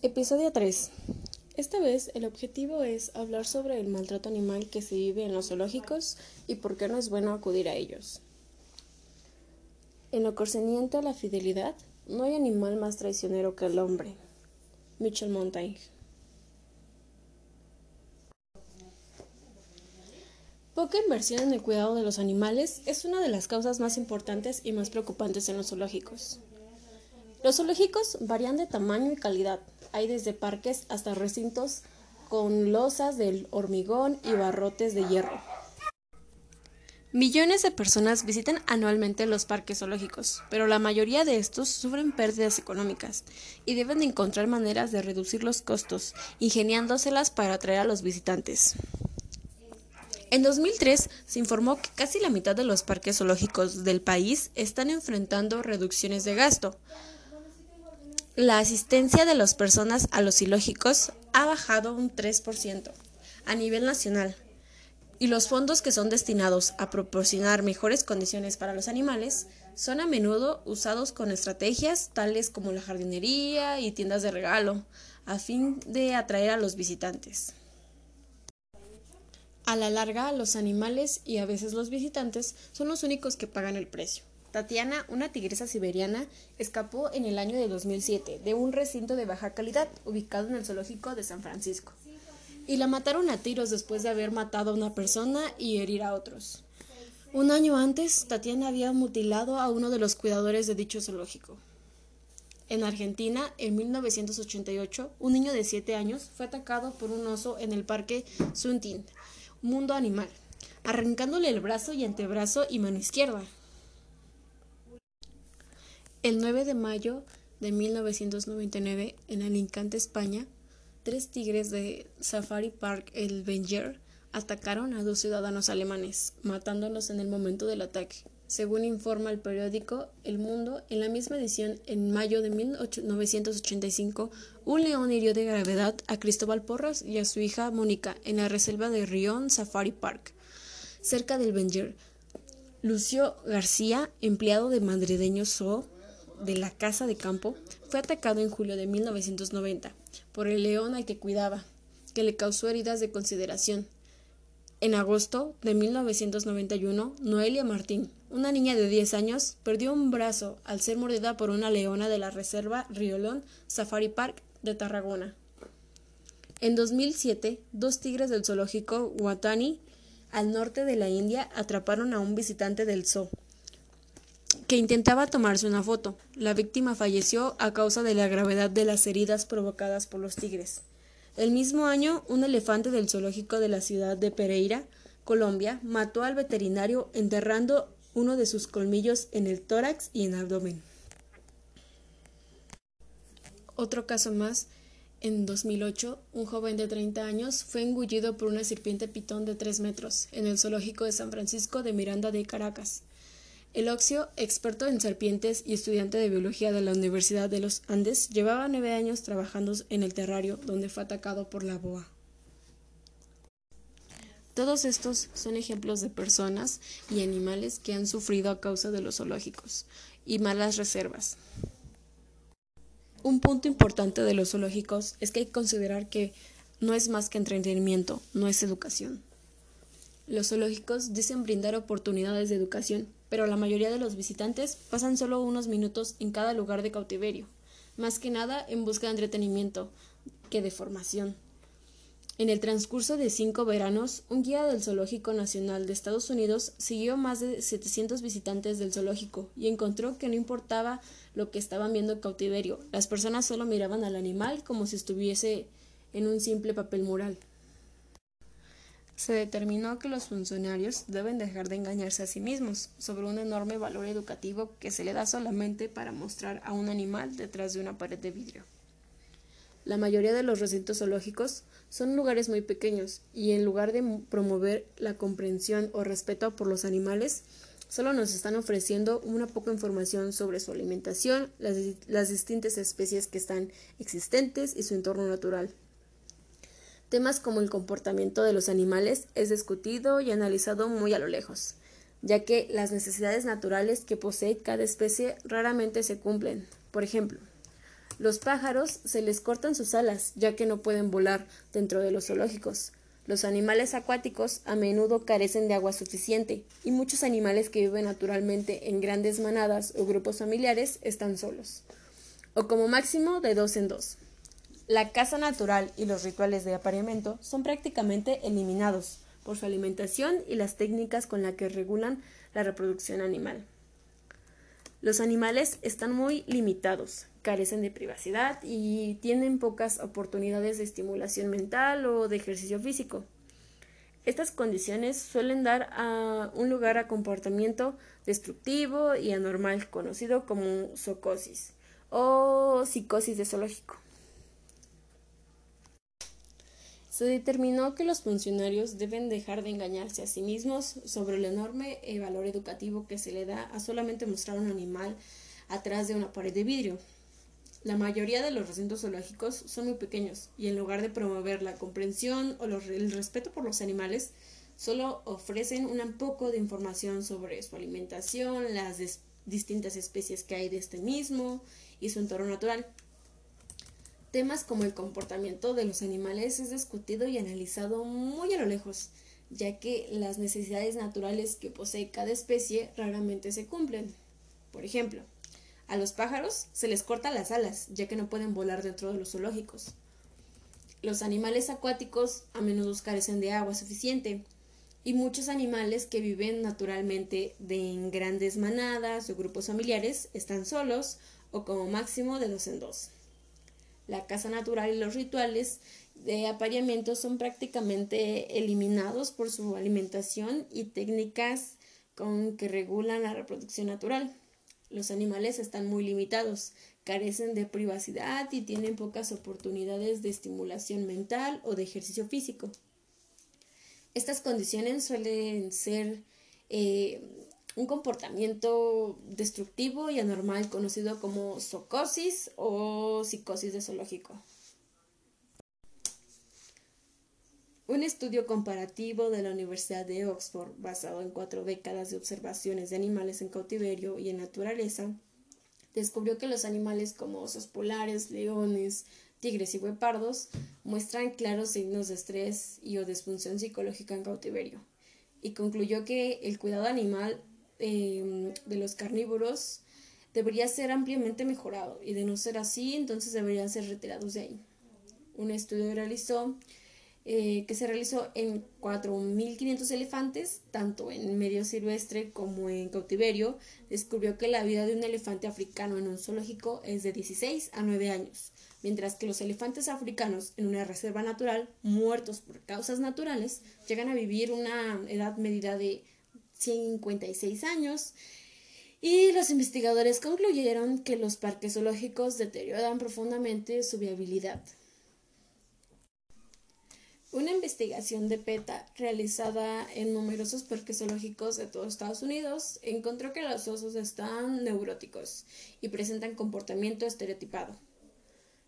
Episodio 3. Esta vez el objetivo es hablar sobre el maltrato animal que se vive en los zoológicos y por qué no es bueno acudir a ellos. En lo concerniente a la fidelidad, no hay animal más traicionero que el hombre. Mitchell Montaigne. Poca inversión en el cuidado de los animales es una de las causas más importantes y más preocupantes en los zoológicos. Los zoológicos varían de tamaño y calidad. Hay desde parques hasta recintos con losas de hormigón y barrotes de hierro. Millones de personas visitan anualmente los parques zoológicos, pero la mayoría de estos sufren pérdidas económicas y deben de encontrar maneras de reducir los costos, ingeniándoselas para atraer a los visitantes. En 2003 se informó que casi la mitad de los parques zoológicos del país están enfrentando reducciones de gasto, la asistencia de las personas a los zoológicos ha bajado un 3% a nivel nacional y los fondos que son destinados a proporcionar mejores condiciones para los animales son a menudo usados con estrategias tales como la jardinería y tiendas de regalo, a fin de atraer a los visitantes. A la larga, los animales y a veces los visitantes son los únicos que pagan el precio. Tatiana, una tigresa siberiana, escapó en el año de 2007 de un recinto de baja calidad ubicado en el zoológico de San Francisco. Y la mataron a tiros después de haber matado a una persona y herir a otros. Un año antes, Tatiana había mutilado a uno de los cuidadores de dicho zoológico. En Argentina, en 1988, un niño de 7 años fue atacado por un oso en el parque Suntin, Mundo Animal, arrancándole el brazo y antebrazo y mano izquierda. El 9 de mayo de 1999, en Alicante, España, tres tigres de Safari Park El Venger atacaron a dos ciudadanos alemanes, matándolos en el momento del ataque. Según informa el periódico El Mundo, en la misma edición, en mayo de 1985, un león hirió de gravedad a Cristóbal Porras y a su hija Mónica en la reserva de Rion Safari Park, cerca del Venger. Lucio García, empleado de madrileño Zoo, de la casa de campo fue atacado en julio de 1990 por el león al que cuidaba, que le causó heridas de consideración. En agosto de 1991, Noelia Martín, una niña de 10 años, perdió un brazo al ser mordida por una leona de la reserva Riolón Safari Park de Tarragona. En 2007, dos tigres del zoológico Watani, al norte de la India, atraparon a un visitante del zoo que intentaba tomarse una foto. La víctima falleció a causa de la gravedad de las heridas provocadas por los tigres. El mismo año, un elefante del zoológico de la ciudad de Pereira, Colombia, mató al veterinario enterrando uno de sus colmillos en el tórax y en el abdomen. Otro caso más, en 2008, un joven de 30 años fue engullido por una serpiente pitón de 3 metros en el zoológico de San Francisco de Miranda de Caracas. El Oxio, experto en serpientes y estudiante de biología de la Universidad de los Andes, llevaba nueve años trabajando en el terrario donde fue atacado por la boa. Todos estos son ejemplos de personas y animales que han sufrido a causa de los zoológicos y malas reservas. Un punto importante de los zoológicos es que hay que considerar que no es más que entretenimiento, no es educación. Los zoológicos dicen brindar oportunidades de educación, pero la mayoría de los visitantes pasan solo unos minutos en cada lugar de cautiverio, más que nada en busca de entretenimiento que de formación. En el transcurso de cinco veranos, un guía del Zoológico Nacional de Estados Unidos siguió más de 700 visitantes del zoológico y encontró que no importaba lo que estaban viendo en cautiverio, las personas solo miraban al animal como si estuviese en un simple papel mural se determinó que los funcionarios deben dejar de engañarse a sí mismos sobre un enorme valor educativo que se le da solamente para mostrar a un animal detrás de una pared de vidrio. La mayoría de los recintos zoológicos son lugares muy pequeños y en lugar de promover la comprensión o respeto por los animales, solo nos están ofreciendo una poca información sobre su alimentación, las, distintas especies que están existentes y su entorno natural. Temas como el comportamiento de los animales es discutido y analizado muy a lo lejos, ya que las necesidades naturales que posee cada especie raramente se cumplen. Por ejemplo, Los pájaros se les cortan sus alas, ya que no pueden volar dentro de los zoológicos. Los animales acuáticos a menudo carecen de agua suficiente y muchos animales que viven naturalmente en grandes manadas o grupos familiares están solos, o como máximo de dos en dos. La caza natural y los rituales de apareamiento son prácticamente eliminados por su alimentación y las técnicas con las que regulan la reproducción animal. Los animales están muy limitados, carecen de privacidad y tienen pocas oportunidades de estimulación mental o de ejercicio físico. Estas condiciones suelen dar a un lugar a comportamiento destructivo y anormal conocido como socosis o psicosis de zoológico. Se determinó que los funcionarios deben dejar de engañarse a sí mismos sobre el enorme eh, valor educativo que se le da a solamente mostrar un animal atrás de una pared de vidrio. La mayoría de los recintos zoológicos son muy pequeños y en lugar de promover la comprensión o el respeto por los animales, solo ofrecen un poco de información sobre su alimentación, las distintas especies que hay de este mismo y su entorno natural. Temas como el comportamiento de los animales es discutido y analizado muy a lo lejos, ya que las necesidades naturales que posee cada especie raramente se cumplen. Por ejemplo, a los pájaros se les corta las alas, ya que no pueden volar dentro de los zoológicos. Los animales acuáticos a menudo carecen de agua suficiente, y muchos animales que viven naturalmente de en grandes manadas o grupos familiares están solos o como máximo de dos en dos. La caza natural y los rituales de apareamiento son prácticamente eliminados por su alimentación y técnicas con que regulan la reproducción natural. Los animales están muy limitados, carecen de privacidad y tienen pocas oportunidades de estimulación mental o de ejercicio físico. Estas condiciones suelen ser eh, un comportamiento destructivo y anormal conocido como socosis o psicosis de zoológico. Un estudio comparativo de la Universidad de Oxford, basado en cuatro décadas de observaciones de animales en cautiverio y en naturaleza, descubrió que los animales como osos polares, leones, tigres y huepardos muestran claros signos de estrés y o disfunción psicológica en cautiverio, y concluyó que el cuidado animal Em, de los carnívoros debería ser ampliamente mejorado y de no ser así, entonces deberían ser retirados de ahí. Un estudio realizó, eh, que se realizó en 4.500 elefantes, tanto en medio silvestre como en cautiverio, descubrió que la vida de un elefante africano en un zoológico es de 16 a 9 años, mientras que los elefantes africanos en una reserva natural, muertos por causas naturales, llegan a vivir una edad medida de 56 años y los investigadores concluyeron que los parques zoológicos deterioran profundamente su viabilidad. Una investigación de PETA realizada en numerosos parques zoológicos de todo Estados Unidos encontró que los osos están neuróticos y presentan comportamiento estereotipado.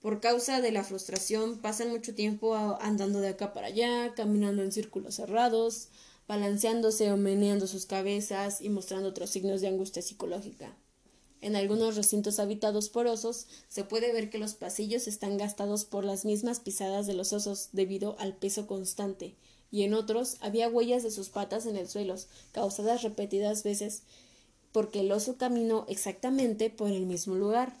Por causa de la frustración pasan mucho tiempo andando de acá para allá, caminando en círculos cerrados, balanceándose o meneando sus cabezas y mostrando otros signos de angustia psicológica. En algunos recintos habitados por osos se puede ver que los pasillos están gastados por las mismas pisadas de los osos debido al peso constante, y en otros había huellas de sus patas en el suelo, causadas repetidas veces porque el oso caminó exactamente por el mismo lugar,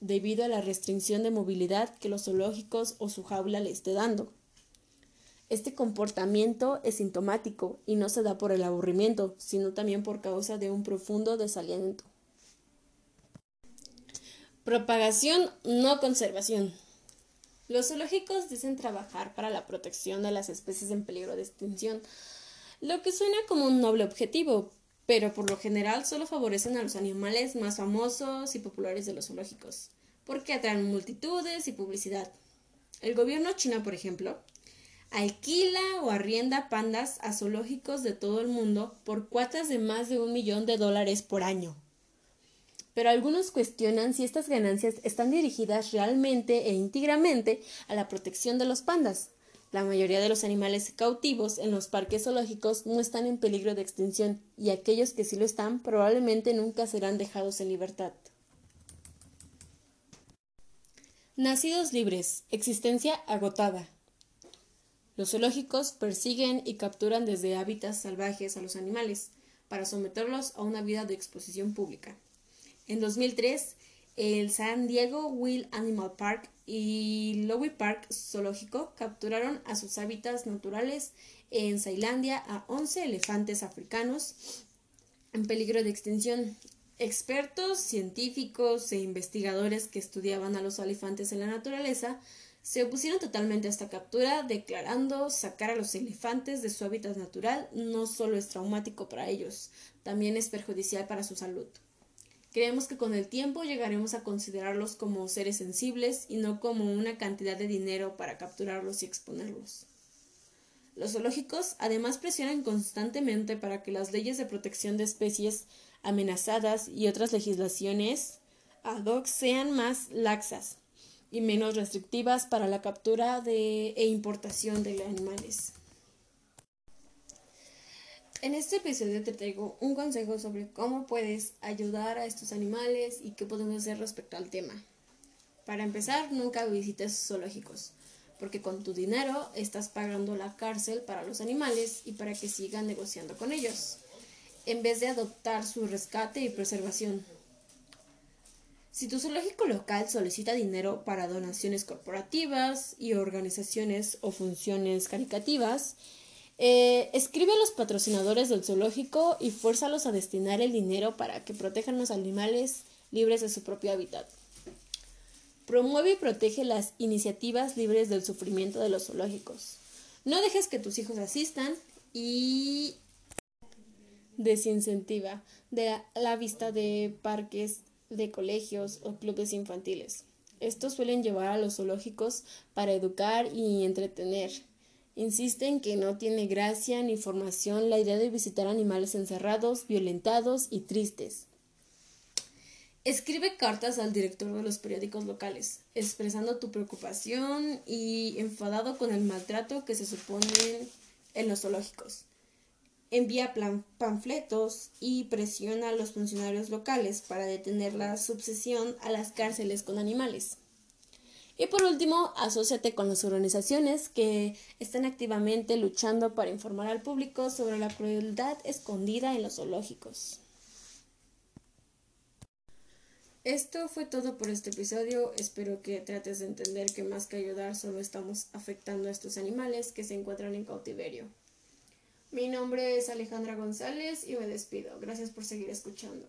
debido a la restricción de movilidad que los zoológicos o su jaula le esté dando. Este comportamiento es sintomático y no se da por el aburrimiento, sino también por causa de un profundo desaliento. Propagación, no conservación. Los zoológicos dicen trabajar para la protección de las especies en peligro de extinción, lo que suena como un noble objetivo, pero por lo general solo favorecen a los animales más famosos y populares de los zoológicos, porque atraen multitudes y publicidad. El gobierno chino, por ejemplo, alquila o arrienda pandas a zoológicos de todo el mundo por cuotas de más de un millón de dólares por año. Pero algunos cuestionan si estas ganancias están dirigidas realmente e íntegramente a la protección de los pandas. La mayoría de los animales cautivos en los parques zoológicos no están en peligro de extinción y aquellos que sí lo están probablemente nunca serán dejados en libertad. Nacidos libres, existencia agotada. Los zoológicos persiguen y capturan desde hábitats salvajes a los animales para someterlos a una vida de exposición pública. En 2003, el San Diego Wild Animal Park y Lowy Park Zoológico capturaron a sus hábitats naturales en Tailandia a 11 elefantes africanos en peligro de extinción Expertos, científicos e investigadores que estudiaban a los elefantes en la naturaleza se opusieron totalmente a esta captura, declarando sacar a los elefantes de su hábitat natural no solo es traumático para ellos, también es perjudicial para su salud. Creemos que con el tiempo llegaremos a considerarlos como seres sensibles y no como una cantidad de dinero para capturarlos y exponerlos. Los zoológicos además presionan constantemente para que las leyes de protección de especies amenazadas y otras legislaciones ad hoc sean más laxas y menos restrictivas para la captura de, e importación de animales. En este episodio te traigo un consejo sobre cómo puedes ayudar a estos animales y qué podemos hacer respecto al tema. Para empezar, nunca visites zoológicos, porque con tu dinero estás pagando la cárcel para los animales y para que sigan negociando con ellos en vez de adoptar su rescate y preservación. Si tu zoológico local solicita dinero para donaciones corporativas y organizaciones o funciones caricativas, eh, escribe a los patrocinadores del zoológico y fuérzalos a destinar el dinero para que protejan los animales libres de su propio hábitat. Promueve y protege las iniciativas libres del sufrimiento de los zoológicos. No dejes que tus hijos asistan y desincentiva de la vista de parques, de colegios o clubes infantiles. Estos suelen llevar a los zoológicos para educar y entretener. Insisten que no tiene gracia ni formación la idea de visitar animales encerrados, violentados y tristes. Escribe cartas al director de los periódicos locales, expresando tu preocupación y enfadado con el maltrato que se supone en los zoológicos envía panfletos y presiona a los funcionarios locales para detener la subsesión a las cárceles con animales. Y por último, asóciate con las organizaciones que están activamente luchando para informar al público sobre la crueldad escondida en los zoológicos. Esto fue todo por este episodio. Espero que trates de entender que más que ayudar solo estamos afectando a estos animales que se encuentran en cautiverio. Mi nombre es Alejandra González y me despido. Gracias por seguir escuchando.